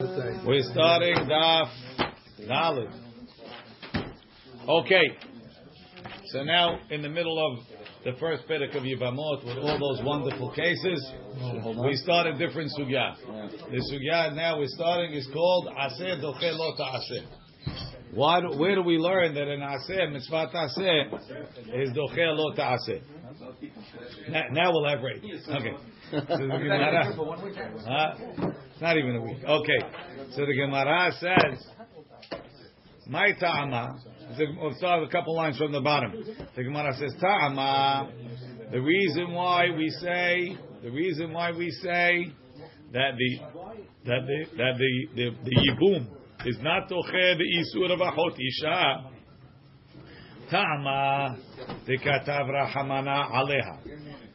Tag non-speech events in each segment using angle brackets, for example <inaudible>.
We're starting Daf Dalit. Okay. So now, in the middle of the first Perek of Yivamot, with all those wonderful cases, we start a different sugya. The sugya now we're starting is called Aseh Doche Lo Ta'aseh. Why? do- Where do we learn that an Aseh Mitzvah Ta'aseh is Doche Lo Ta'aseh? Now, now we'll have rain. Okay. Gemara- Huh? It's not even a week. Okay. So the Gemara says, "My ta'ama." We'll start with a couple lines from the bottom. The Gemara says, "Ta'ama." The reason why we say, the reason why we say that the that the that the the, the yibum is not toche the isur of achot isha. Ta'ama the katav rahamana aleha.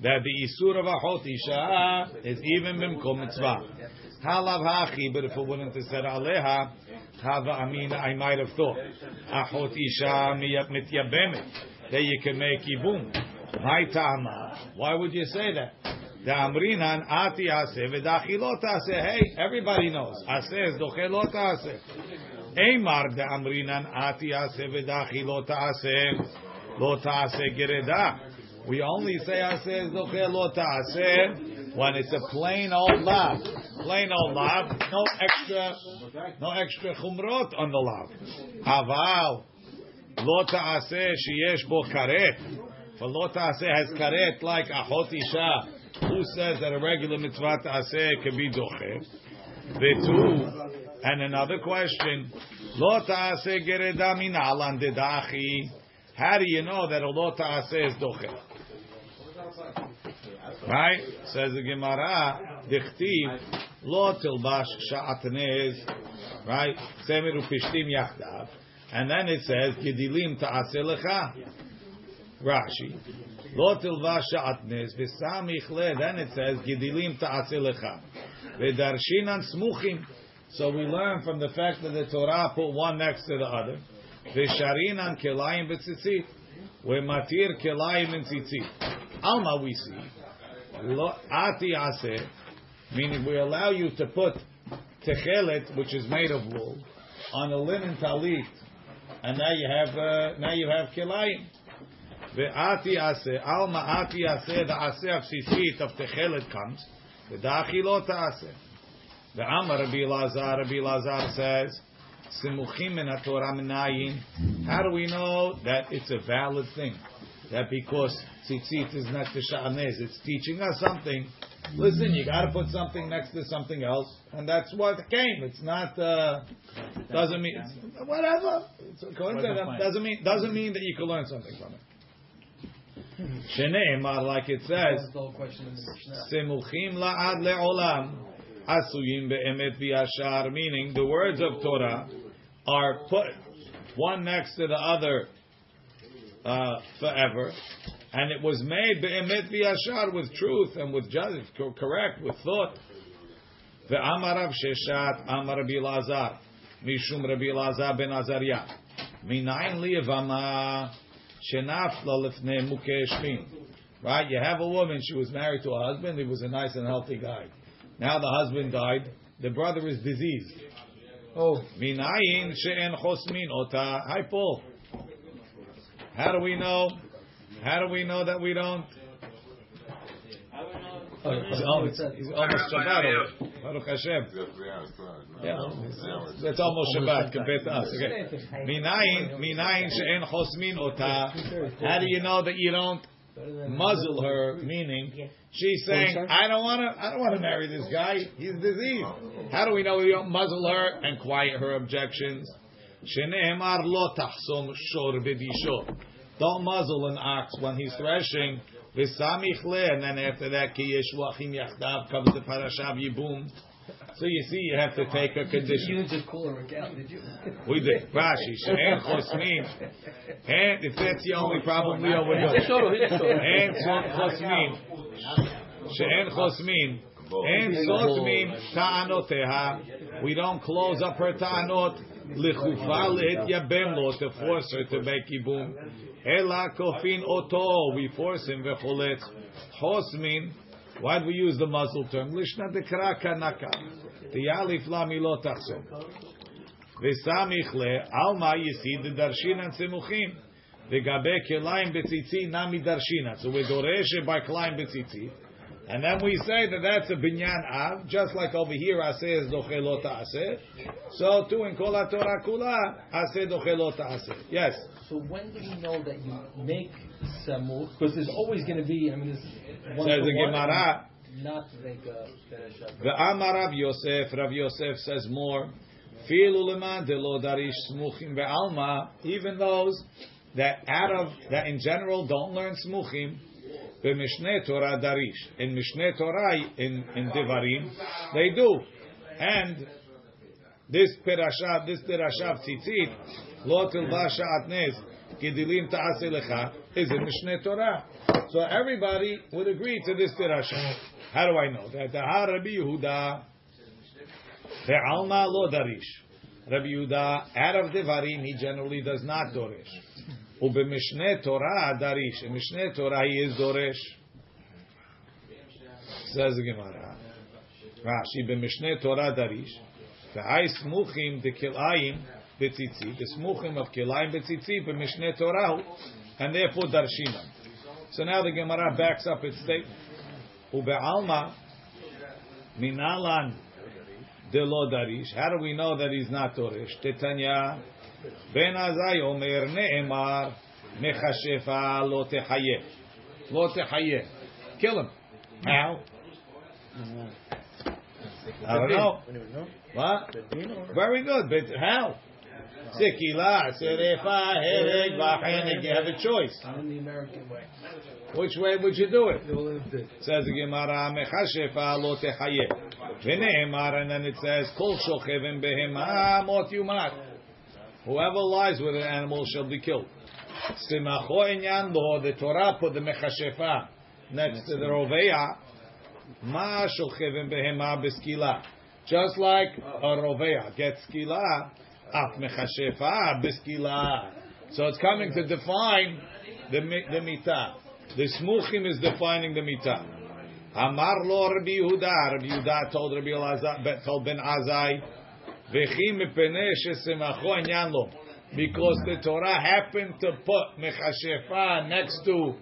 That the isur of achot isha is even bimkom mitzvah. Halav hachi, but if it wouldn't have said aleha, hava amina, I might have thought. Achot isha mityabemet. That you can make yibum. My ta'ama. Why would you say that? The amrinan ati aseh v'dachilot aseh. Hey, everybody knows. Aseh is dochelot aseh. Eimar de amrinan ati aseh v'dachilot aseh. Lo ta'aseh gereda. We only say aseh is dochelot aseh when it's a plain old lav. Plain old lav. No extra, no extra chumrot on the lav. Aval. Lo ta'aseh sheyesh bo karet. For lo ta'aseh has karet like achot isha. Who says that a regular mitzvah ta'aseh can be doche? Vetu. And another question. Lo ta'aseh gereda min alan dedachi. How do you know that a lo ta'aseh is doche? Right? Says the Gemara, Dichtiv, Lo tilbash sha'atnez, right? Semer upishtim yachdav. And then it says, Gedilim ta'aseh lecha. Rashi. Lo tilvash sha'atnez, v'sam ichle. Then it says, Gedilim ta'aseh lecha. V'darshinan smuchim. So we learn from the fact that the Torah put one next to the other. V'sharinan kelayim v'tzitzit. V'matir kelayim and tzitzit. Alma we see. Ati aseh, meaning we allow you to put techelet, which is made of wool, on a linen talit, and now you have uh, now you have kilayim. Ve'ati aseh, alma ati aseh, the aseh of sisit of techelet comes. The dachilot aseh. The Amar Rabbi Lazar, Rabbi Lazar says, Simuchim in Torah minayin. How do we know that it's a valid thing? That because tzitzit is next to sha'anez, it's teaching us something. Listen, you got to put something next to something else, and that's what came. It's not uh, doesn't mean it's, whatever. It's a coincidence. Doesn't mean doesn't mean that you can learn something from it. Shene'emar, like it says, Simuchim la'ad le'olam. Asuyim be'emet v'yashar, meaning the words of Torah are put one next to the other uh, forever, and it was made be'emet v'yashar with truth and with justice, correct, with thought. Ve'amar Rav Sheshet, Amar Rabbi Lazar, Mishum Rabbi Lazar ben Azariah, Minayin liyavama shenafla lifnei mukeshmin. Right, you have a woman. She was married to a husband. He was a nice and healthy guy. Now the husband died. The brother is diseased. Oh, minayin she'en chosmin ota. Hi, Paul. How do we know? How do we know that we don't? Oh, he's almost, Shabbat. Baruch Hashem. Yeah, it's, it's almost Shabbat compared to us. Okay. Minayin, minayin she'en chosmin ota. How do you know that you don't muzzle her? Meaning, she's saying, "I don't want to. I don't want to marry this guy. He's diseased." How do we know we don't muzzle her and quiet her objections? Sheneemar lo tachsom shor b'disho. Don't muzzle an ox when he's threshing. And then after that, comes the parashav yibum. So you see, you have to take a condition. You didn't just pull her out, did you? We did. Rashi, she'en chosmin. And if that's the only problem, would go. And chosmin. She'en chosmin. And sotmin ta'anoteha. We don't close up her ta'anot. Lichufa lehet yabem lo to force her to make yibum. Ela kofin oto. We force him vecholet. Chosmin. Why do we use the muzzle term? Lishna dekra kanaka. Tiyalif la milot tachsom. V'samich le alma yisid darshinan tzimuchim. V'gabe kelaim betzitzi nami darshinan. So we doreshe by kelaim betzitzi. And then we say that that's a binyan av, just like over here aseh is dochelot aseh. So too in kol Torah kula aseh dochelot aseh. Yes. So when do we know that you make samuch? Because there's always going to be. I mean, one Says the Gemara. Not Amar Rav Yosef, Rav Yosef says more. Filu leman de lo darish smuchim ve'alma. Even those that out of that in general don't learn smuchim. B'mishneh Torah darish. In Mishneh Torah in in Devarim they do, and this perashav this perashav tzitzit lo tilba sha'atnez kedilim ta'aseh lecha is in Mishneh Torah. So everybody would agree to this perashav. How do I know? That Dahar Rabbi Yehuda the alma lo darish. Rabbi Yehuda, out of Devarim, he generally does not dorish. Ubemishneh Torah darish. In Mishneh Torah, he is dorish. Says the Gemara. Rashi, Bemishneh Torah darish. the Ve'ai smuchim de kilayim betzitzit. The smuchim of kilayim betzitzit, Bemishneh Torah, and therefore darshinam. So now the Gemara backs up its statement. Ube'alma minalan de lo darish. How do we know that he's not doresh? Tetanya. Ben Azai Omer Ne'emar Mechashefa Lo Techayeh. Lo Techayeh. Kill him. How? I don't know. What? Very good, but how? Sikila, Serefa, Hereg, Vachenig. You have a choice. In the American way. Which way would you do it? Says the Gemara, Mechashefa Lo Techayeh. V'ne'emar, and then it says, Kol Shochevim Behema Mot Yumat. Whoever lies with an animal shall be killed. Simacho inyan lo, the Torah put the mechashefa next to the roveya. Ma shulchevim behema beskila. Just like a roveya gets skila, beskila. So it's coming to define the the mitah. The smuchim is defining the mitah. Amar lo Rabbi Yehuda. Rabbi Yehuda told Rabbi Elazar, told Ben Azai. Because the Torah happened to put mechashefa next to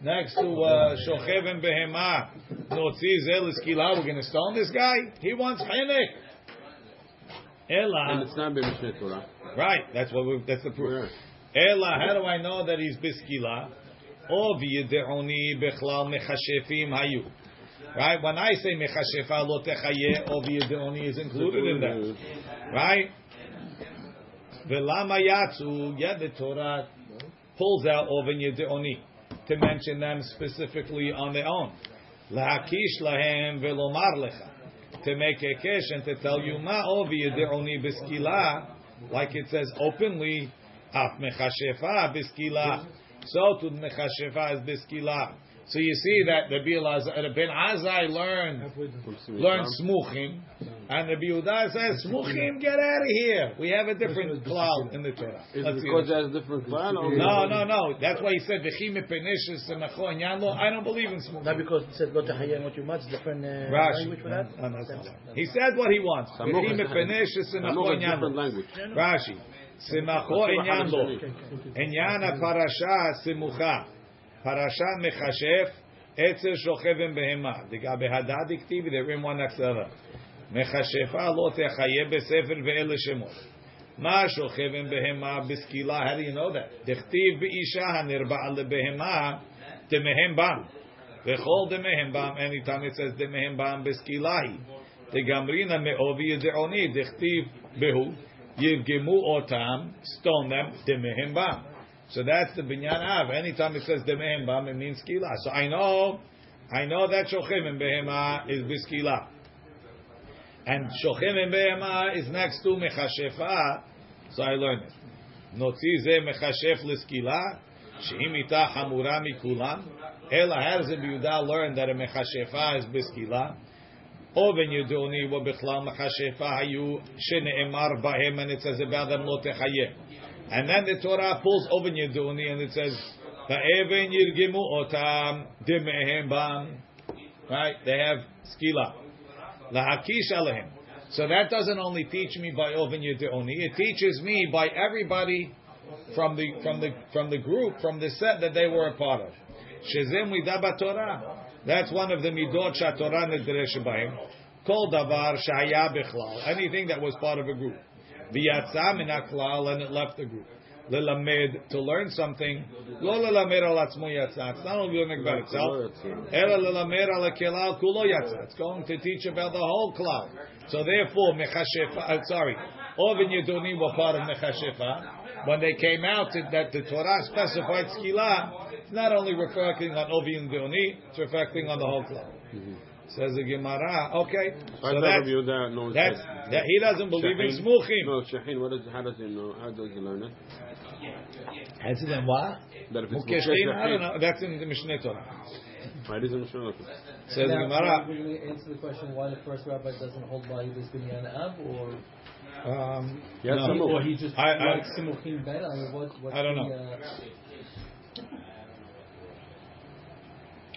next to uh, shochev and behema. Notzi zel iskila. We're going to stone this guy. He wants chenek. And it's not b'mishneh Torah. Right. That's what. We, that's the proof. Ella. How do I know that he's biskila? O v'yedeoni bechlal mechashefim hayu. Right? When I say mechashefa lo techayeh, o v'yedeoni is included in that. Right? Velama yatsu, yeah, the Torah pulls out over Yedeoni to mention them specifically on their own. Lahakish lahem velomar lecha. To make a kish and to tell you ma ovi Yedeoni biskila, like it says openly, af mechashefa biskila. So to mechashefa is biskila. So you see that the Ben Azai learned learn smuchim, and the Yehuda says smuchim, get out of here. We have a different cloud in the Torah. Is Let's it because it. it has a different plan? No, no, no. That's why he said v'chim penishis semacho and yanlo. I don't believe in Not smuchim. because it said lo tahayim what you must different uh, Rashi. language for that. No, no, that's not right. He said what he wants. Samuch V'chim is- penishis Samuch semacho is and different yanlo. language. Rashi. Semacho and yanlo. Enyana parasha semucha. Parasha mechashef. Etzer shochevim behema. The behadad iktivi. They're in one next to the other. מכשפה לא תחיה בספר ואלה שמות. מה שוכבם בהמה בסקילה? How do you know that? דכתיב באישה הנרבעה לבהמה דמהם בם. וכל דמהם בם, anytime it says דמהם בם בסקילה היא. דגמרינא מאובי ידעוני, דכתיב בהו, ירגמו אותם, stone them, דמהם בם. So that's the binyan av. Anytime it says demehem bam, it means skila. So I know, I know that shochim and behema is biskila. And shochem and behema is next to mechashefa, so I learned it. Notzi ze mechashef leskila, she'im ita hamura mikulam. Ela has in Yehuda learned that a mechashefa is biskila. O ben yudoni wa bichlal mechashefa hayu shene'emar bahem, and it says about them lo techayeh. And then the Torah pulls over Yeduni and it says, "Va'even yirgimu otam demehem bam." Right? They have skila. Lahakish alehem. So that doesn't only teach me by Oven Yedoni, it teaches me by everybody from the from the from the group, from the set that they were a part of. Shezem Midaba Torah. That's one of the midot shatorah nedresh b'hem. Kol davar shaya bichlal. Anything that was part of a group. V'yatza min haklal, and it left the group. Lelamed, to learn something. Lo lelamed al atzmo yatza. It's not only learning about itself. Ela lelamed al kelal kulo yatza. It's going to teach about the whole klal. So therefore, mechashefa, uh, sorry, Oven Yedonim were part of mechashefa. When they came out, that the Torah specified skila, it's not only reflecting on Oven Yedoni, it's reflecting on the whole klal. Mm-hmm. Says the Gemara. Okay, I so thought that's, of that knows that's that. that he doesn't believe in Shahin. smuchim. No, Shahin, what is, how does he know? How does he learn it? Has it been what? That if it's Mukeshim, I don't know. That's in the Mishneh Torah. why doesn't it show up? Says the Gemara. We're answer the question why the first rabbi doesn't hold by this binyan av, or Um, Yes, no. some or he just I- I- likes simuchim better. I mean, what, what's I don't the, know. Uh,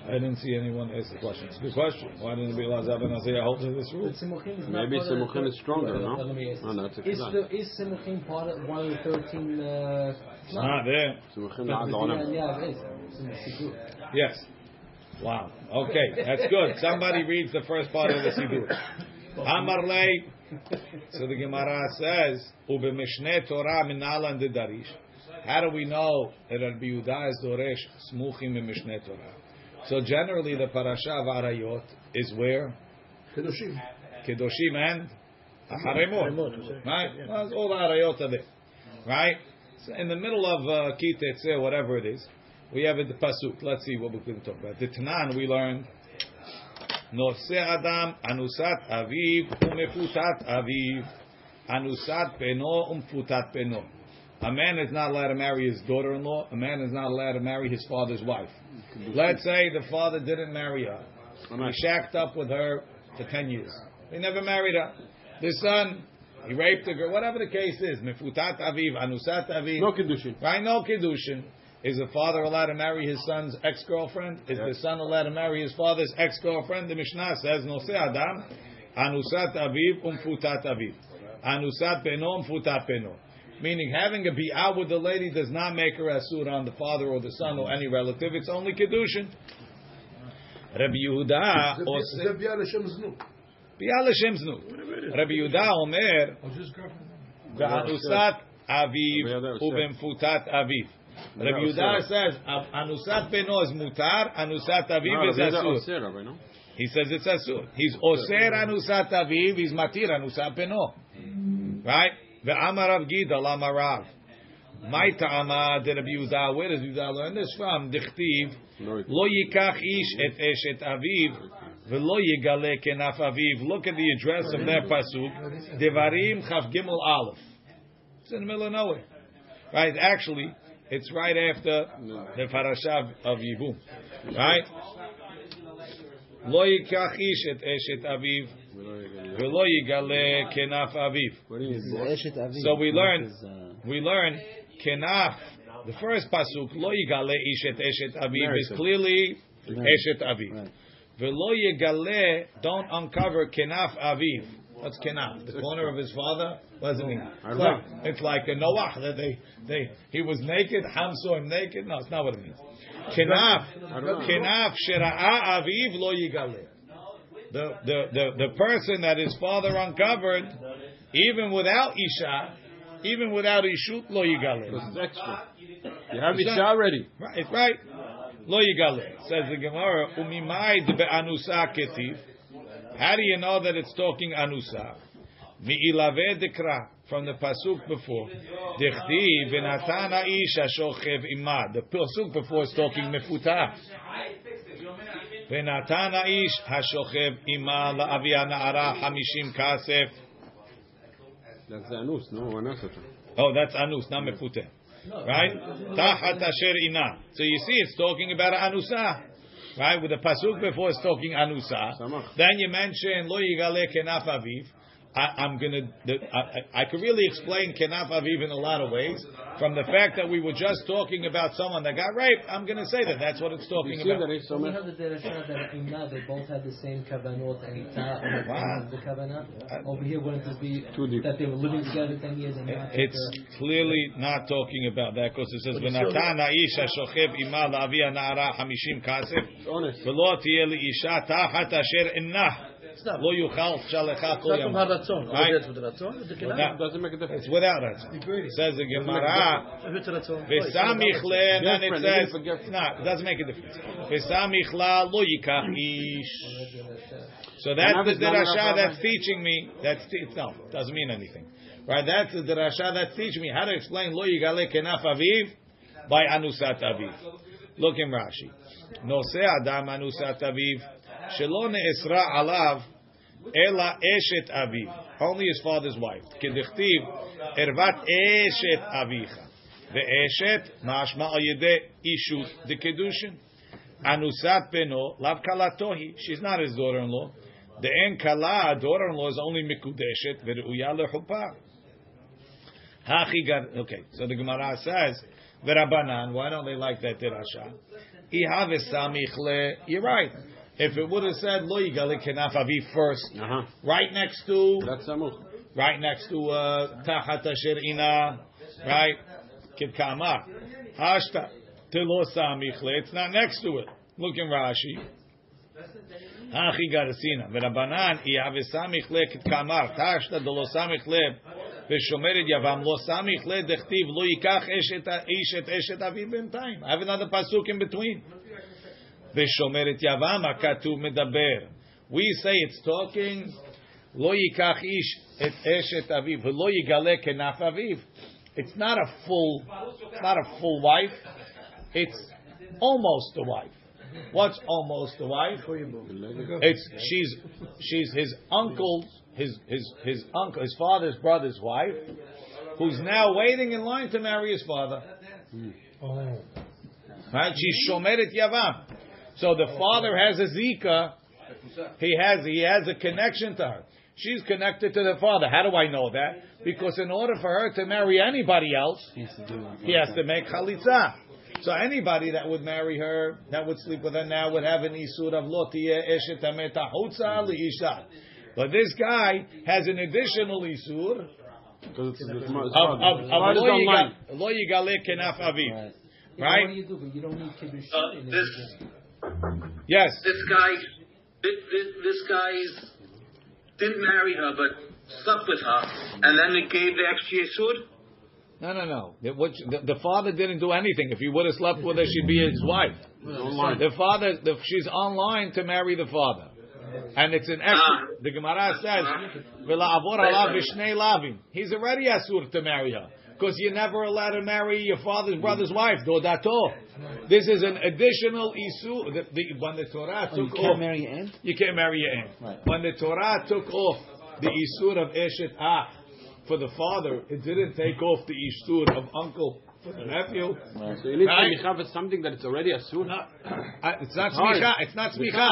I didn't see anyone ask the question. It's a good question. Why didn't be Lazar ben Azariah hold to this rule? simuchim is not Maybe part simuchim is stronger, Wait, no? Let me ask no, it's a is, kazan. the, is simuchim part of one of the thirteen? Uh, It's not there. Simchin But Ad the Olam. binyan yav. Yes. Wow. Okay, that's good. Somebody <laughs> reads the first part of the Sidur. Amar lei. So the Gemara says, "Ube Mishneh Torah minala and Darish." How do we know that Rabbi Yehuda is doresh smuchim in Mishneh Torah? So generally, the parasha of Arayot is where Kedoshim. Kedoshim and Haremot. Right? Well, all the Arayot are there. Right? So in the middle of uh, Kitetze, whatever it is, we have the Pasuk. Let's see what we can talk about. The Tanan, we learned Nose Adam, Anusat Aviv, Umefutat Aviv, Anusat Peno, Umfutat Peno. A man is not allowed to marry his daughter-in-law. A man is not allowed to marry his father's wife. Let's say the father didn't marry her. He shacked up with her for 10 years. He never married her. The son, he raped a girl, whatever the case is. Mefutat aviv, anusat aviv. No Kiddushin. Right? No kiddushin. Is the father allowed to marry his son's ex-girlfriend? Is the son allowed to marry his father's ex-girlfriend? The Mishnah says, No se adam, anusat aviv, umfutat aviv. Anusat peno, umfutat peno. Meaning, having a bi'ah with the lady does not make her asur on the father or the son or any relative. It's only kedushin. Rabbi Yehuda osek. Bi'ah l'shem znu. Bi'ah l'shem znu. Rabbi Yehuda omer. Ve'anusat aviv ubemfutat aviv. Rabbi Yehuda says anusat beno is mutar, anusat aviv is asur. He says it's asur. He's oser anusat aviv, he's matir anusat beno. Right? Ve'amarav Gida lamarav. My ta'ama de Rabbi Yudah. Where does Yehuda learn this from? Dichtiv. Lo yikach ish et esh et aviv. Ve'lo yigale kenaf aviv. Look at the address of that pasuk. Devarim chaf gimel aleph. It's in the middle of nowhere. Right? Actually, it's right after the parasha of Yibum. Right? Lo yikach ish et esh et aviv. Yigale kenaf aviv. So we learn, we learn kenaf. The first pasuk lo yigale ishet eshet aviv is clearly ishet aviv. Velo yigale don't uncover kenaf aviv. What's kenaf? The corner of his father. What does it mean? It's like, it's like a Noah that they, they he was naked. Ham saw him naked. No, it's not what it means. Kenaf kenaf shera'a aviv lo yigale. The, the, the, the person that his father uncovered, even without Isha, even without Ishut, lo yigale. It's extra. You have Isha already. Right, it's right. Lo yigale. Says the Gemara, umimai de be'anusa ketiv. How do you know that it's talking anusa? Mi'ilave dekra. From the pasuk before. Dechti v'natana isha shochev ima. The pasuk before is talking mefutah. ונתן האיש השוכב עמה לאבי הנערה חמישים כסף. That's the Anus, no? Anus. Oh, that's anus, not mefuteh. Right? Tachat asher ina. So you see, it's talking about anusa. Right? With the pasuk before, it's talking anusa. Samach. Then you mention lo yigale kenaf aviv. I, am gonna. The, I, I, could really explain kenaf aviv in a lot of ways. From the fact that we were just talking about someone that got raped, I'm gonna say that that's what it's talking you about. That so we have the derasha that inna they both had the same kavanot and ita wow. the kavanah. Over here, wouldn't this be that they were living together ten years and not? It's together. clearly not talking about that because it says v'natana isha shochev ima laavi na'ara hamishim kasef v'lo tiyeh isha tachat asher innah. לא יוכל שלחה כל Stop from ימיו." haratzon. Right. That's with ratzon. With the Now- kenaf. It doesn't make a It's difference. without that. Says the Gemara. If it's ratzon. V'samich le, and then it Girlfriend, says, even for girlfriend. no, it doesn't make a difference. V'samich la lo yikach ish. So that's And the that is not enough, derasha Rabbi. that's teaching me. That's te- no, doesn't mean anything, right? That's the derasha that's teaching me how to explain lo yigale kenaf aviv by anusat aviv. Look in Rashi. Nose adam anusat aviv shelo ne'esra alav ela eshet aviv. Only his father's wife. Kedichtiv ervat eshet avicha. Ve'eshet mashma al yedei ishut the kedushin. Anusat beno lav kalatohi. She's not his daughter-in-law. The en kala daughter-in-law is only mikudeshet ve'ruya lechupa. Hachi gar. Okay, so the Gemara says v'rabanan. Why don't they like that derasha? Ihave samich le. You're right. If it would have said lo yigale kenaf avi first, Uh huh. right next to That's samuch. right next to uh, Tachat Asher Ina, right? Kibkama. Hashta. Tilo Samichle. It's not next to it. Look in Rashi. Hachi Garasina. V'Rabanan, Iyave Samichle Kibkamar. Tashta Dolo Samichle. ושומרת יבם לא סמיך לדכתיב לא ייקח אשת איש את אשת אביו בינתיים. I have another pasuk in between. ושומרת יבם הכתוב מדבר. We say it's talking לא ייקח איש את אשת אביו ולא יגלה כנף אביו. It's not a full, it's not a full wife. It's almost a wife. What's almost a wife? It's she's she's his uncle's his his his uncle his father's brother's wife, who's now waiting in line to marry his father. Right? She's shomeret yavam. So the father has a zika. He has he has a connection to her. She's connected to the father. How do I know that? Because in order for her to marry anybody else, he has to make chalitza. So anybody that would marry her, that would sleep with her now, would have an isur of lotiye eshet hutza liisha. But this guy has an additional isur Because it's, it's, it's, of, of, of Father's lo online. yiga- lo yigale kenaf aviv. Right? What do you do? But you don't need kiddushin. Uh, this it. Yes. this guy this, this, this guy didn't marry her but slept with her and then they gave the extra yesud. No, no, no. The, what, the, the father didn't do anything. If he would have slept with her, she'd be his wife. online. The father, the, she's online to marry the father. And it's an extra. Ah. The Gemara says, "V'la'avor alav b'shnei lavim." He's already asur to marry her because you're never allowed to marry your father's brother's wife. Dodato. This is an additional isur. The, the, when the Torah took Oh, you can't off, marry your aunt? you can't marry your aunt. Right. When the Torah took off the isur of eshet ah for the father, it didn't take off the isur of uncle for the nephew. So you need Right. to have something that it's already asur. No, uh, it's not smicha. It's not smicha.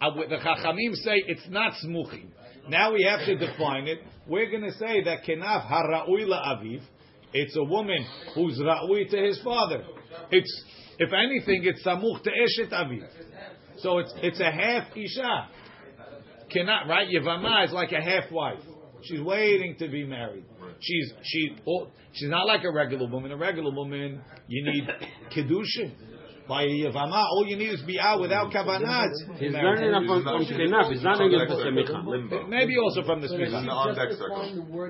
Uh, the Chachamim say it's not smuchim. Now we have to define it. We're going to say that kenaf hara'ui aviv. It's a woman who's ra'ui to his father. It's if anything, it's samuch to eshet aviv. So it's it's a half isha. Cannot right? Yevama is like a half wife. She's waiting to be married. She's she oh, she's not like a regular woman. A regular woman, you need kedushin. By Yevama, all you need is be out without kavanah. He's learning from, from Kenaf. He's not learning from Semicha. Maybe also from the But if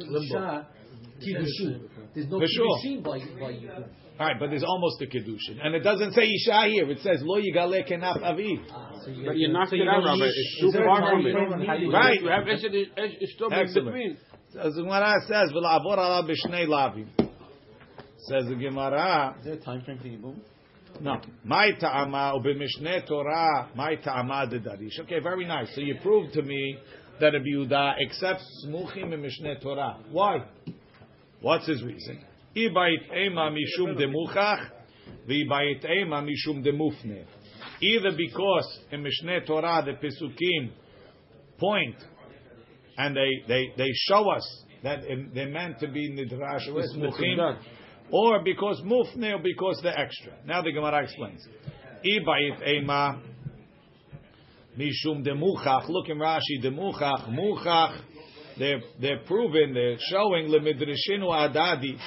smicha. You on deck just define the word isha, kiddushin. There's no For sure. by by you. All right, but there's almost a kedushin, and it doesn't say isha here. It says lo yigale kenaf aviv. Ah, so you, But you knocked so it out, don't Rabbi. need- It's is too far from it. frame on how you- Right. You have Eshed Esh- Ishto in Excellent. between. As the Gemara says, "V'la'avor alav b'shnei lavim." Says the Gemara. Is there a time frame for Yibum? No. My ta'ama u'b'mishnei Torah, my ta'ama darish. Okay, very nice. So you proved to me that Rabbi Yehuda accepts smuchim in Mishneh Torah. Why? What's his reason? Ibayit ema mishum demuchach, v'ibayit ema mishum demufne. Either because in Mishneh Torah the Pesukim point and they, they, they show us that they're meant to be nidrash smuchim, or because mufne, or because they're extra. Now the Gemara explains. Mishum demuchach. Look in Rashi demuchach muchach. They're they're proven. They're showing lemidrishinu adadi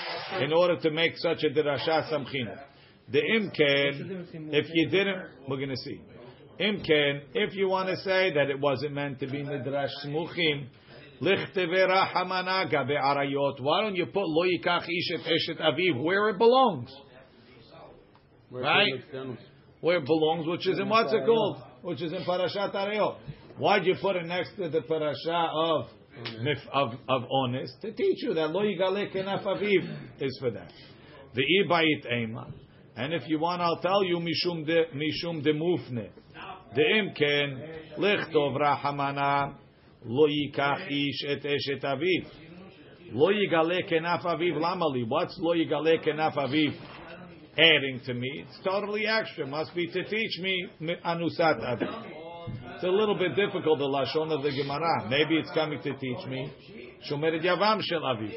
in order to make such a derasha samchina. The imken, if you didn't, we're going to see. Imken, if you want to say that it wasn't meant to be midrash smuchim, lichtevera hamana gabe arayot. Why don't you put lo yikach ishet eshet aviv where it belongs? Right? Where it belongs, which is in what's it called? Which is in Parashat Arayot. Why'd you put it next to the parasha of mif- of of honest to teach you that lo yigale kenaf aviv is for that. The ibayit ema. And if you want, I'll tell you mishum de mishum de mufne. The imken lichtov rahamana lo yikach ish et eshet aviv. Lo yigale kenaf aviv lamali. What's lo yigale kenaf aviv? Adding to me, it's totally extra. Must be to teach me anusat aviv. It's a little bit difficult the lashon of the Gemara. Maybe it's coming to teach me shomeret yavam shel aviv.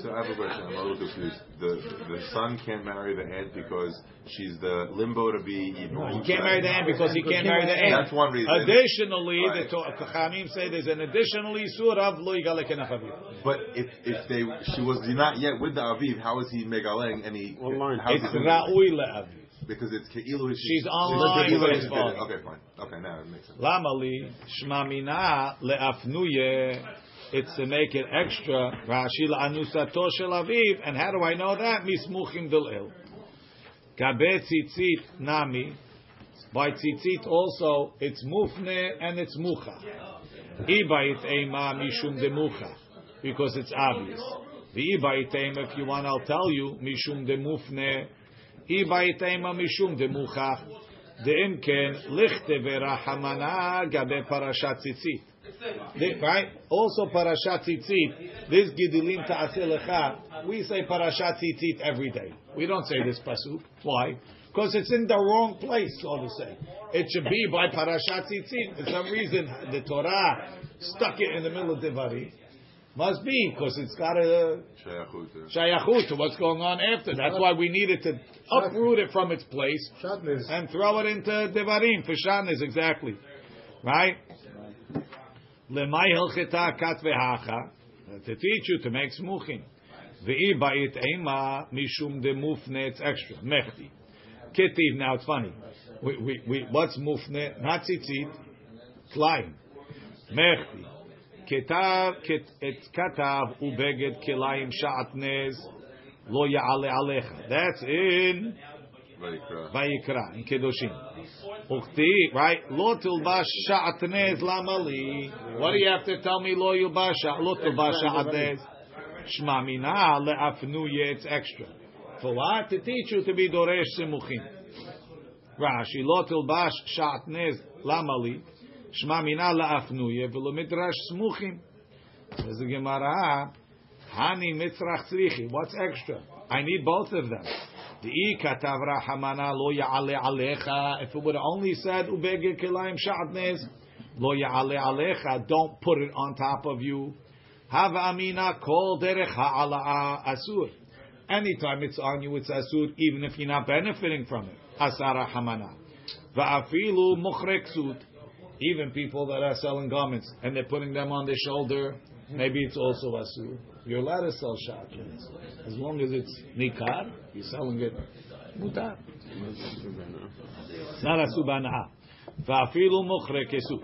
So I have a question. I'm a little confused. The the son can't marry the aunt because she's the limbo to be evil. He can't marry the aunt because he can't marry the aunt. That's one reason. Additionally, Right. the to- Chachamim say there's an additional isur of lo yigalek aviv. But if if they she was not yet with the aviv, how is he megaleng and he? What line? how is It's he- ra'ui le'aviv. Because it's keilu. She's online She's with she's his father. Okay, fine. Okay, now it makes sense. Lamali shmamina le'afnuye. It's to make it extra. Rashi la'anusato shel aviv. And how do I know that? Mismuchim del'il. Gabe tzitzit nami. By tzitzit also, it's mufne and it's mucha. Ibayit ema mishum de mucha. Because it's obvious. The ibayit ema, if you want, I'll tell you, mishum de Ibayit ema mishum de mucha. The imken lichte verahamana gabe parashat tzitzit. Right? Also parashat tzitzit. This gidilim ta'aseh. We say parashat tzitzit every day. We don't say this pasuk. Why? Because it's in the wrong place, so to say. It should be by parashat tzitzit. For some reason, the Torah stuck it in the middle of Devarim. Must be because it's got a Shayachut, to what's going on after. That's why we needed to uproot it from its place and throw it into Devarim for Shanis, exactly. Right? Lemay hilcheta kat vehacha. To teach you to make smuchim. Ve'i ba'it ema mishum de mufne, it's extra. Mechti. Kitiv, now it's funny. We, we, we, what's mufne? Not tzitzit. Klein. Mechti. כתב, את כתב ובגד כליים שעטנז לא יעלה עליך. That's in Vayikra. ויקרא, in Kedoshim. וכתיב, right? לא תלבש שעטנז למה לי? What do you have to tell me לא ילבש, לא תלבש שעטנז? שמע מינה לאפנויה, it's extra. For what? To teach you to be דורש סימוכים. רש"י, לא תלבש שעטנז למה לי? Shma mina la'afnuye v'lo midrash smuchim. Says the Gemara, hani mitzrach tzrichi. What's extra? I need both of them. Dei katavra hamana lo ya'ale alecha. If it would have only said ubege kilayim sha'adnez, lo ya'ale alecha. Don't put it on top of you. Hava amina kol derech ha'ala'a asur. Anytime it's on you, it's asur, even if you're not benefiting from it. Asara hamana. Va'afilu muchreksut. Even people that are selling garments and they're putting them on their shoulder, maybe it's also asur. You're allowed to sell shotguns as long as it's nikar. You're selling it mutar. Not asur bana'a. Va'afilu kesu.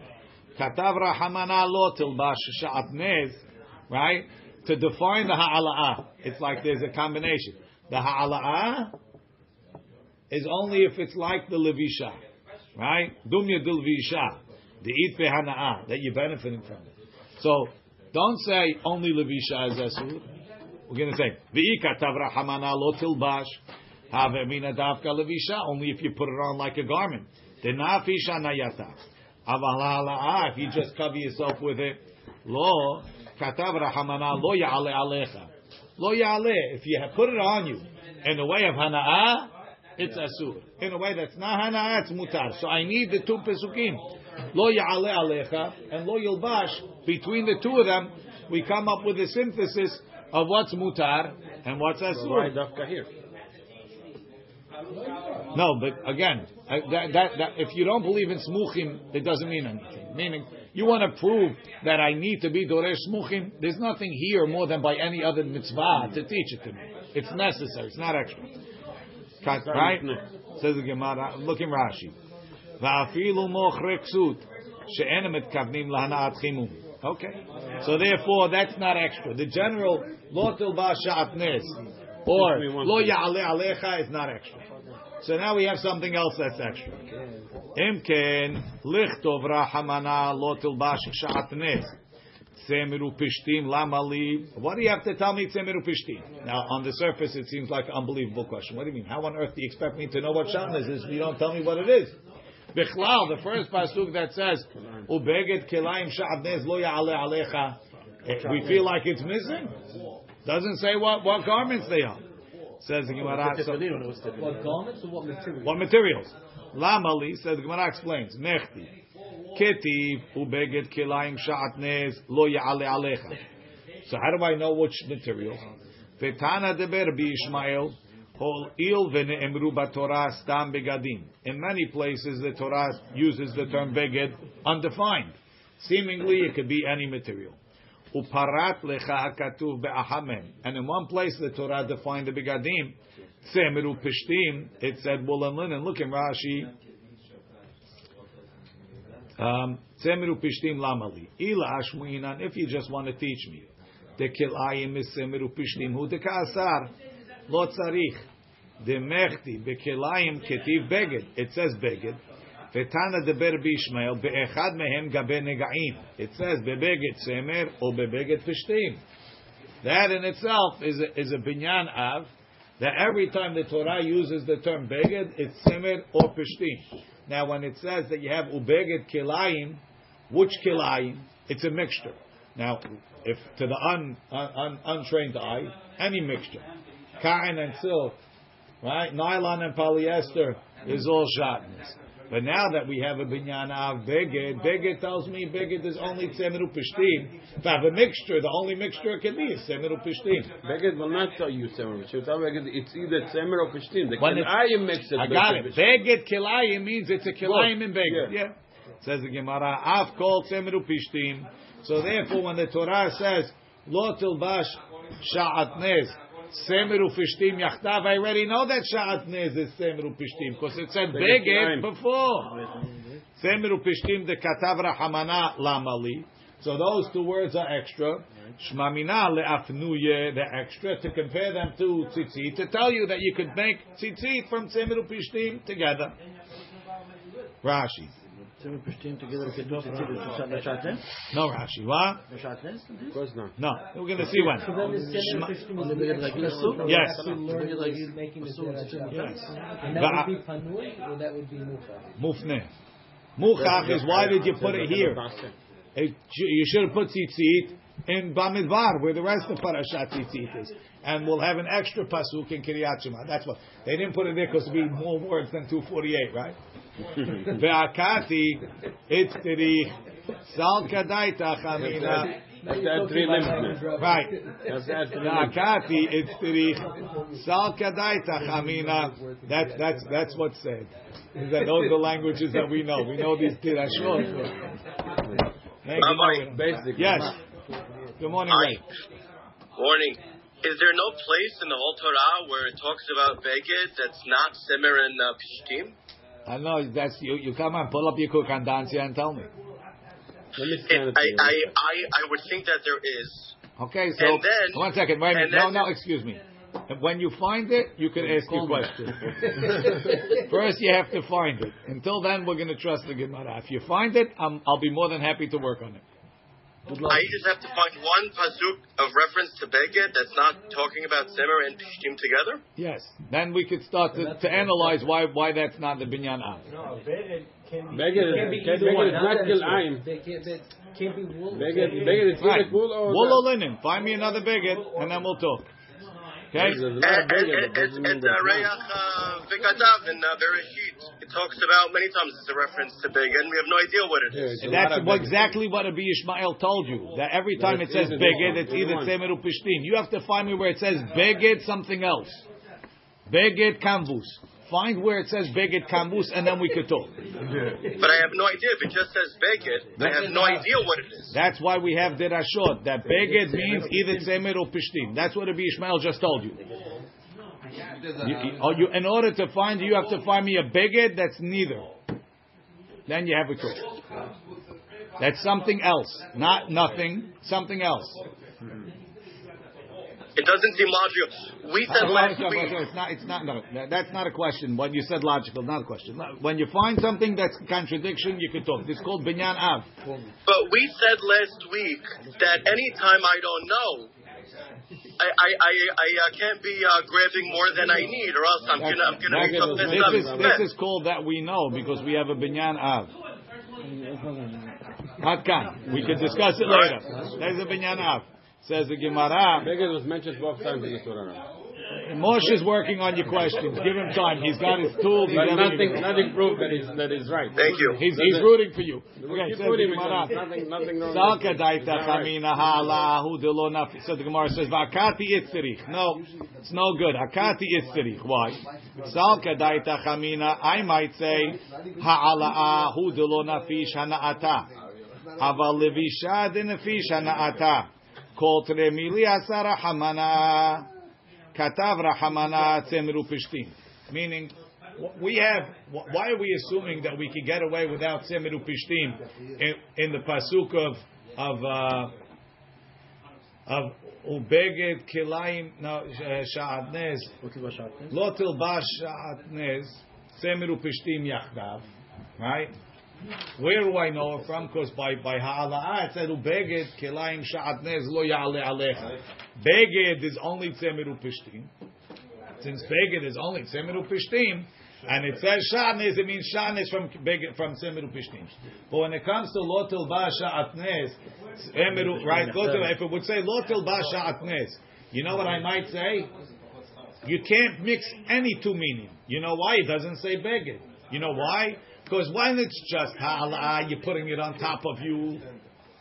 Katav rahamana lo tilbash sha'atnez. Right? To define the ha'ala'ah, it's like there's a combination. The ha'ala'ah is only if it's like the levisha. Right? Dumya dil visha. The eat hana'ah, that you're benefiting from it. So, don't say only levisha is asur. We're going to say, V'ika tavra hamana lo tilbash. Have mina davka levisha, only if you put it on like a garment. The Denafisha nayata. Aval if you just cover yourself with it, lo, katavra hamana lo ya'ale alecha. Lo ya'ale, if you put it on you in the way of hana'ah, it's asur. In a way that's not hana'ah, it's mutar. So I need the two pesukim. Lo ya'ale alecha, and lo yilbash. Between the two of them, we come up with a synthesis of what's mutar and what's asur. No, but again, that, that, that, if you don't believe in smuchim, it doesn't mean anything. Meaning, you want to prove that I need to be doresh smuchim. There's nothing here more than by any other mitzvah to teach it to me. It's necessary. It's not extra. Right? Says the Gemara. Look in Rashi. Okay. So therefore, that's not extra. The general lo tilba sha'atnes or lo ya'ale alecha is not extra. So now we have something else that's extra. Imken lichtov rahamana lo tilbash sha'atnes. Tzemiru pishtim lamali. What do you have to tell me tzemiru pishtim? Now, on the surface, it seems like an unbelievable question. What do you mean? How on earth do you expect me to know what shatnez is if you don't tell me what it is? Bichlal, the first pasuk that says, "Ubeged kelaim sha'atnes lo ya'ale alecha." We feel like it's missing. Doesn't say what, what garments they are. Says the Gemara. What garments or what material? what materials? Lamali says the Gemara explains. Nechti. Ketiv ubeged kilayim sha'atnez lo ya'ale alecha. So how do I know which materials? Vetana deber Ishmael il stam begadim. In many places the Torah uses the term beged undefined. Seemingly it could be any material. Uparat lecha be'ahamem. And in one place the Torah defined the begadim. Pishtim. It said wool and linen. Look in Rashi. Um, pishtim lamali. Ila ashmuinan. If you just want to teach me. The kilayim is tzemiru pishtim. Hu dekasar. Lo tzarich. The mechti bekilayim ketiv beged. It says beged. ותנא דבר בישמעאל, באחד מהם גבי נגעים. It says בבגד צמר או בבגד פשטים. That in itself is a, is a binyan av, that every time the Torah uses the term beged, it's semer or pishtim. Now when it says that you have ubeged kilayim, which kilayim? It's a mixture. Now, if to the un, un, un, untrained eye, any mixture. Cotton and silk, right? Nylon and polyester is all shatnez. But now that we have a binyan av beged, beged tells me beged is only tzemiru pishtim. If I have a mixture, the only mixture it can be is tzemiru pishtim. Beged will not tell you semer. She'll it's either or pishtim. The kilayim makes it. I got it. beged. Kilayim means it's a kilayim in beged. Yeah. Says the Gemara, af kol tzemiru pishtim. So therefore, when the Torah says, lo tilbash sha'atnez, Semiru pishtim yachtav. I already know that sha'atnez is semiru pishtim because it said beged before. Semiru pishtim de katav rahamana lamali. So those two words are extra. Shmamina le'afnuye, the extra, to compare them to tzitzit, to tell you that you could make tzitzit from semiru pishtim together. Rashi. No Rashi. What? Of course not. No. We're going to see when. So then the semer Shma- pishtim is the extra, so Yes. that's what we learned is making the zera Yes. And that would be panui or that would be mufa? Mufne. Muchach is why did you put it here? It, you should have put tzitzit in Bamidbar, where the rest of Parashat tzitzit is. And we'll have an extra pasuk in Kiryat Shema. That's what. They didn't put it there because it'd be more words than 248, right? <laughs> Ve'akati, it's tirich, sal kadaita chamina. That's that three limbs. Right. That's that three limbs. Ve'akati, it's tirich, sal kadaita chamina. That's, that's, that's what's said. Is that those are the languages that we know. We know these tirashot. Thank you. Rabbi. Basically. Yes. Good morning, Ray. Morning. Is there no place in the whole Torah where it talks about Beged that's not Simmer and uh, Pishtim? I know that's you. You come and pull up your Konkordantzia and dance tell me. Let me It, I. I, I, I would think that there is. Okay, so And then- one second. Wait a minute. No, no, excuse me. When you find it, you can ask your question. <laughs> First, you have to find it. Until then, we're going to trust the Gemara. If you find it, i I'll be more than happy to work on it. I just have to find one pasuk of reference to Beged that's not talking about Simmer and Pishtim together. Yes. Then we could start to, to analyze why why that's not the binyan av. No, beged can be. Beged- be beged either is one, not that it's kilayim. right. They can't, they can't be wool. Beged, Beged, it's Right. either wool or Wool or linen. Find me another bigot, and then we'll talk. Okay? There's a And, lot of and, Beged, and, but eh, eh, doesn't and, mean and that's uh, not. Reach uh, V'Katav in uh, Bereshit, it talks about many times it's a reference to big, and we have no idea what it is. And that's what, exactly what Rabbi Ishmael told you. That every time it says beged, it's either tzemer or pishtim. You have to find me where it says beged something else. Beged kanvus. Find where it says beged kanvus, and then we could talk. But I have no idea. If it just says beged, I have no idea what it is. That's why we have derashot. That beged means either tzemer or pishtim. That's what Rabbi Ishmael just told you. You- you- oh, in order to find, you have to find me a beged that's neither. Then you have a talk. That's something else, not nothing. Something else. It doesn't seem logical. We said last week. It's not. It's not. No, that's not a question. What you said logical, not a question. When you find something that's contradiction, you can talk. Is called binyan av. But we said last week that anytime I don't know, I I I, I uh, can't be uh, grabbing more than I need, or else I'm gonna I'm gonna be something This is this is called that we know because we have a binyan av. Hatkan. We can discuss it later. There's a binyan av. Says the Gemara. Beged was mentioned both times in the Torah. Moshe is working on your questions. Give him time. He's got his tools. He's But everything. nothing, nothing proved that is that is right. Thank you. He's, he's rooting for you. We Okay, keep rooting the Gemara. nothing, nothing, nothing. Salka daita chamina ha'alahu de lo nafi. So the Gemara says, "V'akati itzerich." No, it's no good. Akati itzerich. Why? Salka daita chamina. I might say ha'alahu de lo nafish hana'ata. Aval levisha de nafish hana'ata. Kol tremili asara hamana. Katav rahamana tzemru pishtim. Meaning, we have. Why are we assuming that we can get away without tzemru pishtim in, in the pasuk of of uh, of ubeged kilayim no sh- sha'atnez lo tilbash sha'atnez tzemru pishtim yachdav right. Where do I know it from? Because by by ha'ala'ah it said ubeged kilayim sha'atnez lo ya'ale alecha. Beged is only tzemiru pishtim. Since beged is only tzemiru pishtim, and it says sha'atnez, it means sha'atnez from beged from tzemiru pishtim. But when it comes to lo tilba sha'atnez, tzemiru right? If it would say lo tilba sha'atnez, you know what I might say? You can't mix any two meaning. You know why? It doesn't say beged. You know why? Because when it's just ha'ala, you're putting it on top of you.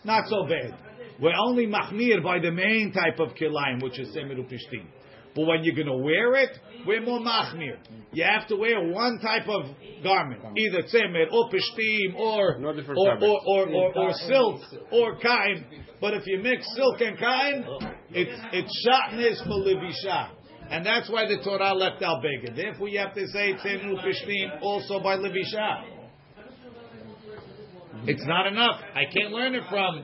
Not so bad. We're only mahmir by the main type of kilayim, which is semiru pishtim. But when you're going to wear it, we're more mahmir. You have to wear one type of garment, either tzemer or pishtim or No or, or, or, or, or silk or kain. But if you mix silk and kain, it's it's shatnez for livisha. And that's why the Torah left out beged. Therefore, you have to say tzemer pishtim also by livisha. It's not enough. I can't learn it from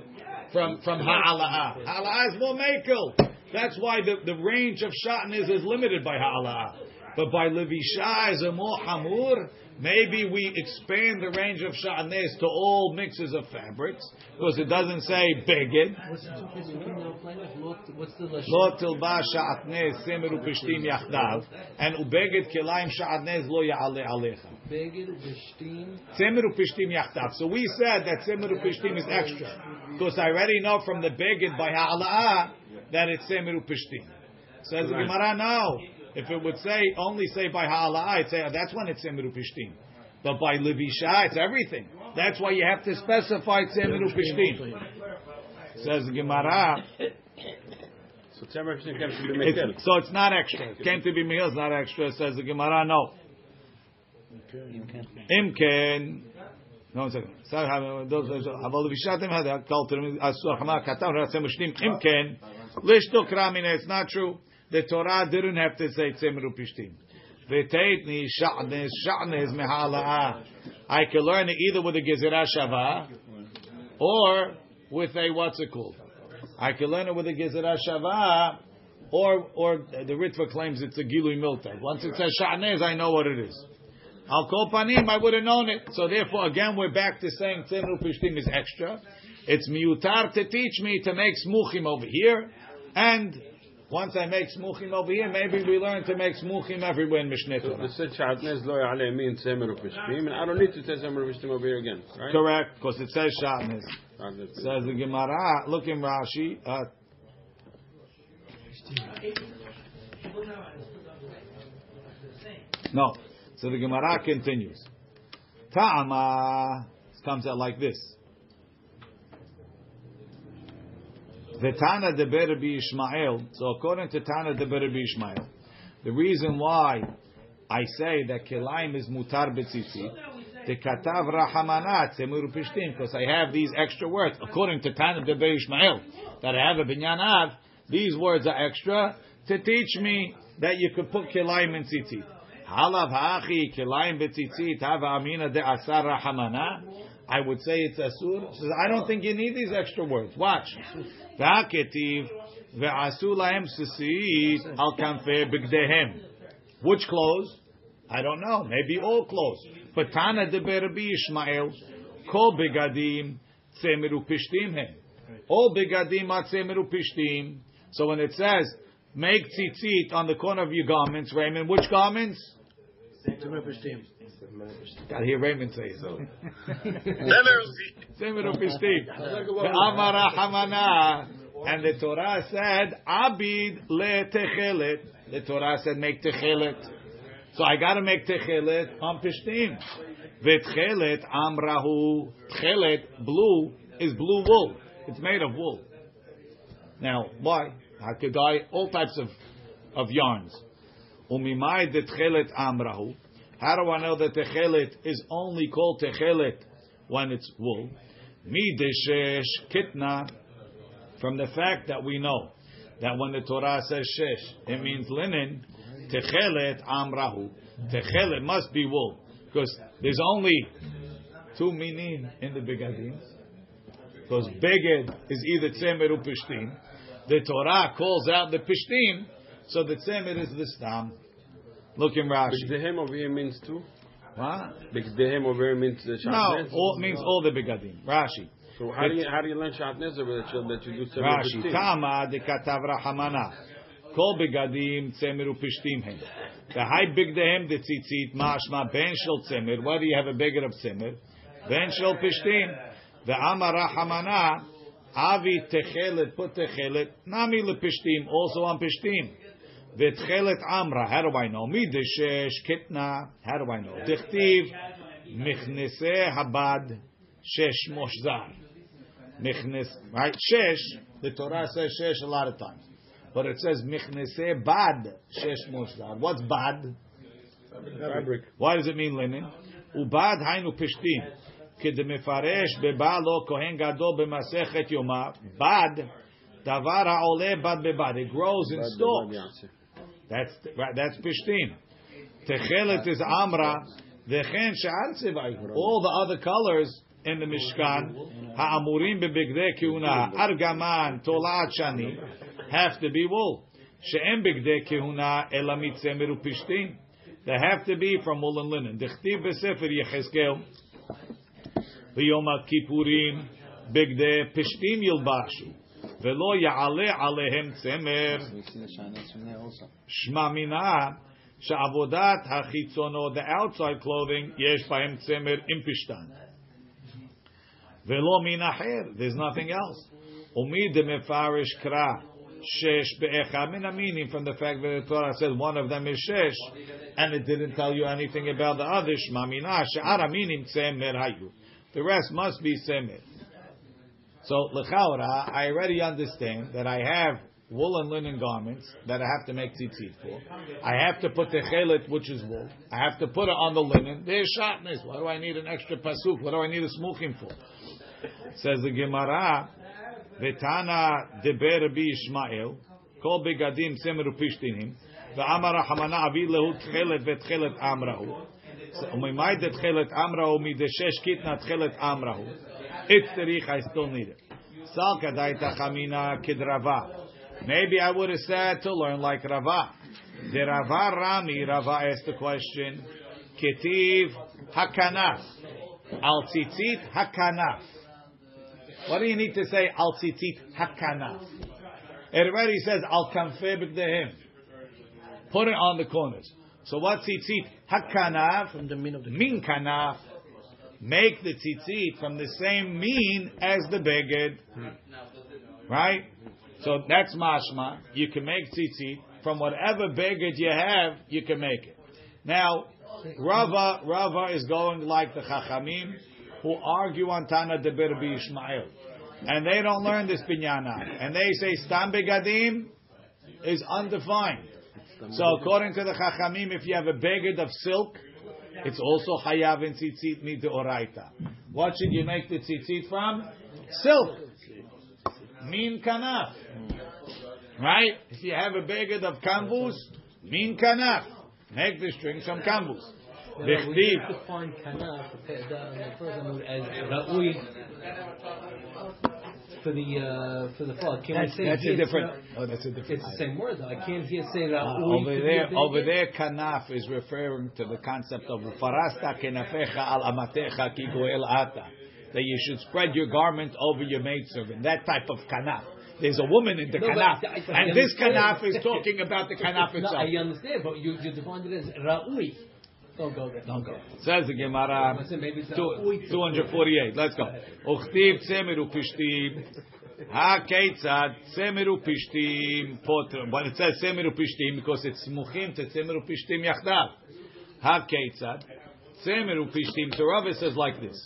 from from ha'ala'ah. Ha'ala'ah is more makel. That's why the, the range of shatan is, is limited by ha'ala'ah. But by levisha is a more hamur. Maybe we expand the range of sha'anes to all mixes of fabrics because it doesn't say beged. What's the difference between the plaintiff? Lot- What's the lashon? Lo tilba sha'atnez semer upishtim yachdav and ubeged kilayim sha'atnez lo ya'ale alecha. Beged, bishtim. Tzemer upishtim yachtav. So we said that tzemer upishtim is extra because I already know from the beged by ha'ala'ah that it's tzemer upishtim. Says the Gemara, no. If it would say only say by ha'ala'ah, I'd say oh, that's when it's tzemer upishtim. But by levisha, it's everything. That's why you have to specify tzemer upishtim. Says the Gemara. So Tzemar Pishtim comes to be It's, Mekel. so it's not extra. It came to be meal, it's not extra. Says the Gemara, no. Imken. No, one second. אבל לבישתם הדה, קל תרמיד, אסור חמה, כתב רצה משנים, אם כן, לשתו קרמינה, it's not true. The Torah didn't have to say tzimru pishtim. V'teitni sha'nes, sha'nes. I can learn it either with a gezerah shava, or with a, what's it called? I can learn it with a gezerah shava, or, or the Ritva claims it's a gilui milta. Once it says sha'nez, I know what it is. Al kol panim, I would have known it. So therefore, again, we're back to saying tzemru pishtim is extra. It's miutar to teach me to make smuchim over here, and once I make smuchim over here, maybe we learn to make smuchim everywhere in Mishneh So Torah. they said Sha'atnez lo ya'ale min Tzemar Pishtim, and I don't need to say Tzemar Pishtim over here again, right? Correct, because it says shatnez. It. Says the Gemara. Look in Rashi. Uh, no. So the Gemara continues. Ta'ama comes out like this. The Tana de Rabbi Ishmael. So according to Tana de Rabbi Ishmael, the reason why I say that Kelaim is mutar betzitzit, the katav rahamanat pishtim, because I have these extra words. According to Tana de Rabbi Ishmael, that I have a binyan av, these words are extra to teach me that you could put Kelaim in tzitzit. Halav ha'achi Kelaim betzitzit hava amina de asar rahamana. I would say it's asur. Says I don't think you need these extra words. Watch. V'aketiv ve'asu lahem sisit al kanfei bigdehem. Which clothes? I don't know. Maybe all clothes. But Tana de Rabbi Ishmael, kol begadim tzemeru pishtim hem. All begadim are tzemeru pishtim. So when it says make tzitzit on the corner of your garments, Raymond, which garments? Got to hear Raymond say it. Tzemeru pishtim. Ve'amara hamana. And the Torah said, Abid le techelet. The Torah said, make techelet. So I got to make techelet on pishtim. V'techelet amrahu. Techelet, blue, is blue wool. It's made of wool. Now, why? I could buy all types of, of yarns. Umimai techelet amrahu. How do I know that techelet is only called techelet when it's wool? Mi deshesh kitna. From the fact that we know that when the Torah says shesh, it means linen. Techelet amrahu. Techelet must be wool because there's only two minim in the begadim. Because beged is either tzemer or pishtim. The Torah calls out the pishtim, so the tzemer is the stam. Look in Rashi. Bigdehem over here means two. What? Bigdehem over here means the No, shatnez. all, means all the begadim. Rashi. So how do you how do you learn shatnez you that you do seven Rashi. Tama de katav rahamana. Kol begadim tzemer upishtim hem. The high bigdehem de tzitzit mashma ben shel tzemer. Why do you have a beggar of tzemer? Ben shel pishtim. The amar rahamana. Avi techelet put techelet. Nami lepishtim. Also on pishtim. V'techelet amra. How do I know? Mi deshesh kitna. How do I know? Dichtiv michnese habad shesh moshzar. Michnes, right? Shesh, the Torah says shesh a lot of times. But it says michnese bad shesh moshzar. What's bad? Fabric. Why does it mean linen? Ubad hainu pishtim. כדמפרש בבא לו כהן גדול במסכת יומא, בד, דבר העולה בד בבד. It grows in stalks. That's that's pishtim. Techelet is amra. All the other colors in the Mishkan, ha'amurim bebigdei argaman, tolat shani, have to be wool. She'em bigdei kehuna elamit tzemer upishtim. They have to be from wool and linen. Dichtiv b'sefer Yechezkel, v'yom kippurim, bigdei pishtim yilbashu. Velo ya'ale alehem tzemer. Shma mina she'avodat the outside clothing, yesh bahem tzemer impishtan. Velo minaher, there's nothing else. Umid mefarish kra. Shesh be'echa mina meaning from the fact that the Torah said one of them is shesh, and it didn't tell you anything about the other. Shma mina she'ara tzemer hayu. The rest must be tzemer. So lechaora, I already understand that I have wool and linen garments that I have to make tzitzit for. I have to put the chelet, which is wool. I have to put it on the linen. There's shatnez. Why do I need an extra pasuk? What do I need a smuchim for? Says the Gemara, Vetana deber Rabbi Ishmael, kol begadim semeru pishtinim, ve'amar hamana avi lehu tchelet vetchelet amrahu. וממאי דתחילת אמרהו מדשש קיטנה תחילת אמרהו. It's the I still need it. Sal kadaita chamina kidrava. Maybe I would have said to learn like Rava. The Rava Rami, Rava asked the question, Ketiv hakanaf. Al tzitzit hakanaf. What do you need to say al tzitzit hakanaf? Already says al kanfe b'gdehim. Put it on the corners. So what tzitzit hakanaf? From the min of the min kanaf. Make the tzitzit from the same mean as the beged. Right? So that's mashma. You can make tzitzit from whatever beged you have. You can make it. Now, Rava, Rava is going like the Chachamim who argue on Tana de Birbi Ishmael. And they don't learn this binyana. And they say Stam Begadim is undefined. So according to the Chachamim, if you have a beged of silk, it's also Hayav in tzitzit mid oraita. What should you make the tzitzit from? Silk. Min kanaf. Right? If you have a beged of canvus, min kanaf. Make the string from. Yeah, for the uh, for the fall. Can That's, we say that's a different. ra- Oh, that's a different. It's the same word though. I can't here say ra'ui. Uh, over there, over there, kanaf is referring to the concept of farasta kenafecha al amatecha ki goel ata. That you should spread your garment over your maidservant. That type of kanaf. There's a woman in the No, but kanaf, I- I and this understand. kanaf is talking about the kanaf <laughs> No, itself. I understand, but you you defined it as ra'ui. Don't go there. Don't go. Says the Gemara, Listen, maybe it's two- ra'ui. 248. Let's go. Uchtiv tzemeru pishtim. Ha keitzad tzemeru pishtim potr. But it says tzemeru pishtim because it's smuchim to tzemeru pishtim yachdav. Ha keitzad tzemeru pishtim. So Rava says like this.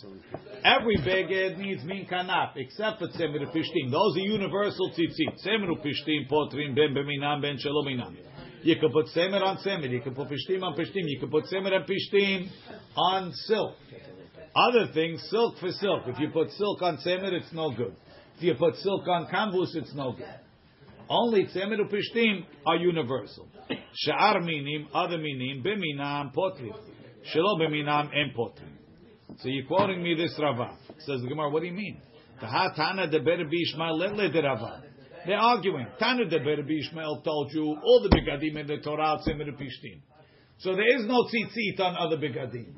Every beged needs min kanaf except for tzemeru pishtim. Those are universal tzitzit. Tzemeru pishtim potrim ben beminam ben shalominam. You can put semer on semer. You can put pishtim on pishtim. You can put semer and pishtim on silk. Other things, silk for silk. If you put silk on semer, it's no good. If you put silk on canvas, it's no good. Only semer and pishtim are universal. Sha'ar minim, other minim, beminam potrim. Shelo beminam potrim. So you're quoting me this Rava. Says the Gemara, what do you mean? Tahatana de ber bishma lele de Rava. They're arguing. Tana de ber bishmael told you all the begadim in the Torah are pishtim. So there is no tzitzit on other begadim.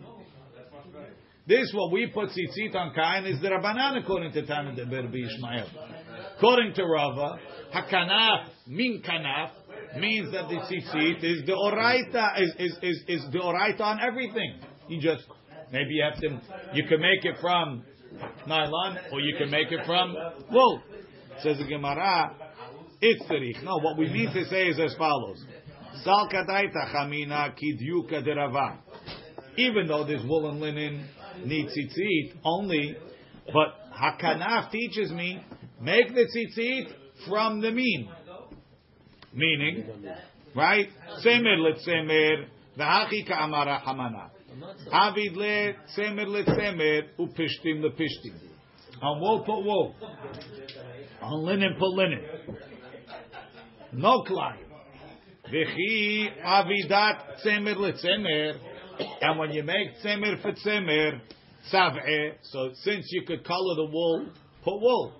This what we put tzitzit on kain is the Rabbanan according to Tana de Ber Ishmael. According to Rava, hakanaf min kanaf means that the tzitzit is the oraita is is is, is the oraita on everything. You just maybe you have to you can make it from nylon or you can make it from wool. Says the Gemara, it's tzarich. No, what we mean to say is as follows: Sal kadaita chamina kidyuka derava even though there's wool and linen need tzitzit only, but Hakanaf teaches me make the tzitzit from the mean, meaning right? Semer letzemer v'hachi ka'amara hamana. Avid le semer letzemer upishtim lepishtim on wool put wool on linen put linen no klein v'chi avidat semer letzemer and when you make tzemer for tzemer, sav'eh, so since you could color the wool, put wool.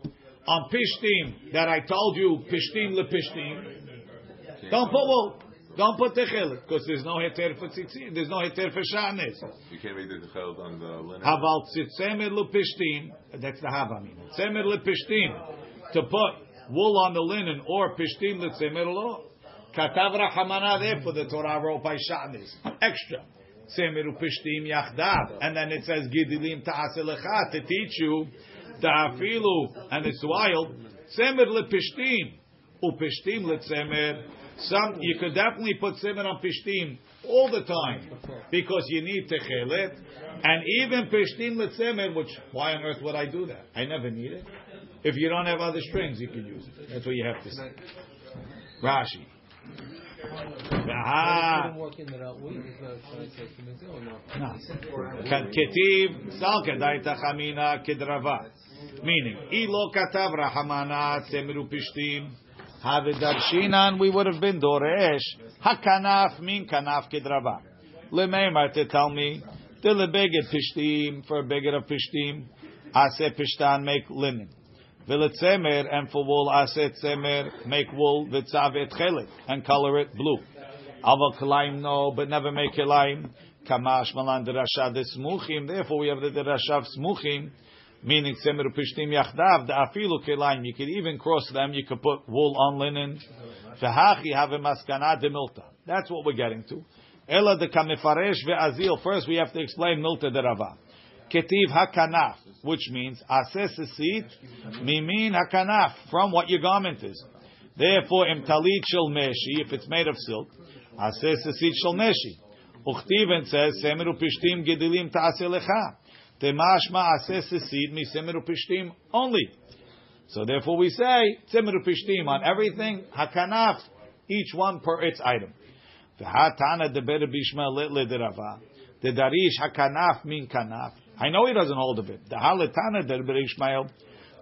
On pishtim, that I told you, pishtim lepishtim, don't put wool. Don't put techelet, because there's no heter for tzitzit, there's no heter for shanes. You can't make the techel on the linen. Haval tzemer lepishtim, that's the hava mean. Tzemer lepishtim, to put wool on the linen, or pishtim letzemer lo. Katav rahamana, therefore eh, the Torah wrote by shanes. Extra. Tzemer upishtim yachdav. And then it says, Gidilim ta'aselecha, to teach you, ta'afilu, and it's wild, Tzemer lepishtim, upishtim letzemer. Some, you could definitely put Tzemer on pishtim all the time, because you need techelet, and even pishtim letzemer, which, why on earth would I do that? I never need it. If you don't have other strings, you can use it. That's what you have to say. Rashi. Meaning, we would have been doresh. Hakanaf kanaf. Lemeimar to tell me, the lebeged pishtim, for a beged of pishtim, pishtan, make linen. V'letzemer, and for wool, ase tzemer, make wool, v'tzav et chelet, and color it blue. Aval kalaim no, but never make kalaim. Kamash malan derasha desmuchim. Therefore, we have the derasha of smuchim, meaning tzemer pishtim yachdav. The afilu kalaim. You could even cross them. You could put wool on linen. V'hachi have a maskana de milta. That's what we're getting to. Ela de kamifaresh ve'azil. First, we have to explain milta de rava. Ketiv hakanaf, which means ases sesit mimin hakanaf, from what your garment is. Therefore, im talit shel meshi, if it's made of silk, ases sesit shel meshi. Uchtiven says, Semer upishtim gedilim ta'aseh lecha. Temash ma'aseh sesid mi semer only. So therefore we say, Semer upishtim on everything, hakanaf, each one per its item. V'hatana deber bishma litle derava. The darish hakanaf min kanaf. I know he doesn't hold of it. The haletana deber Ishmael,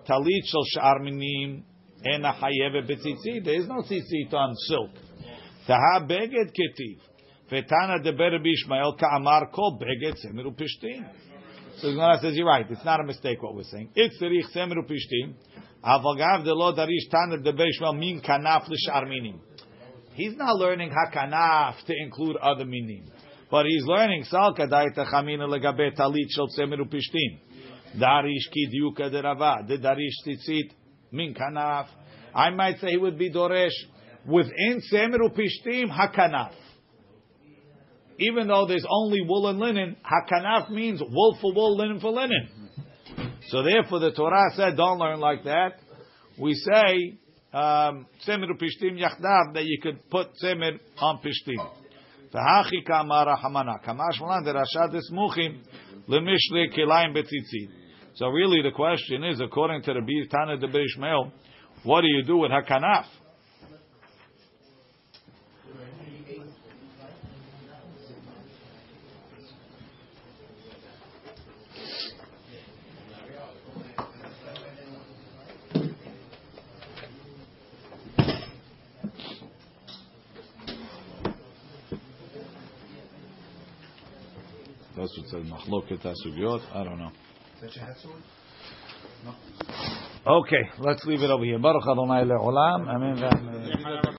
talit shel shar minim, ena hayeve betzitzit. There is no tzitzit on silk. Taha beged ketiv. Vetana de Ber Ishmael ka'amar kol beged semiru pishtim. So the Gemara says, you're right. It's not a mistake what we're saying. It's rich semiru pishtim. Avagav de lo darish tana de Ber Ishmael min kanaf l'shar minim. He's not learning hakanaf to include other minim. But he's learning sal kadai tachamina legabe talit shel semiru pishtim. Darish ki diuka de rava. De darish tzitzit min kanaf. I might say he would be doresh within semiru pishtim hakanaf even though there's only wool and linen, hakanaf means wool for wool, linen for linen. So therefore, the Torah said, don't learn like that. We say, um, semer pishtim yachdav, that you could put semer on pishtim. V'hachi hamana. Kamash malan derashad esmuchim betzitzit. So really the question is, according to the Tana de Berishmael, what do you do with hakanaf? That's what machloket hasugyot. I don't know. Okay, let's leave it over here. Baruch Adonai le'olam. Amen.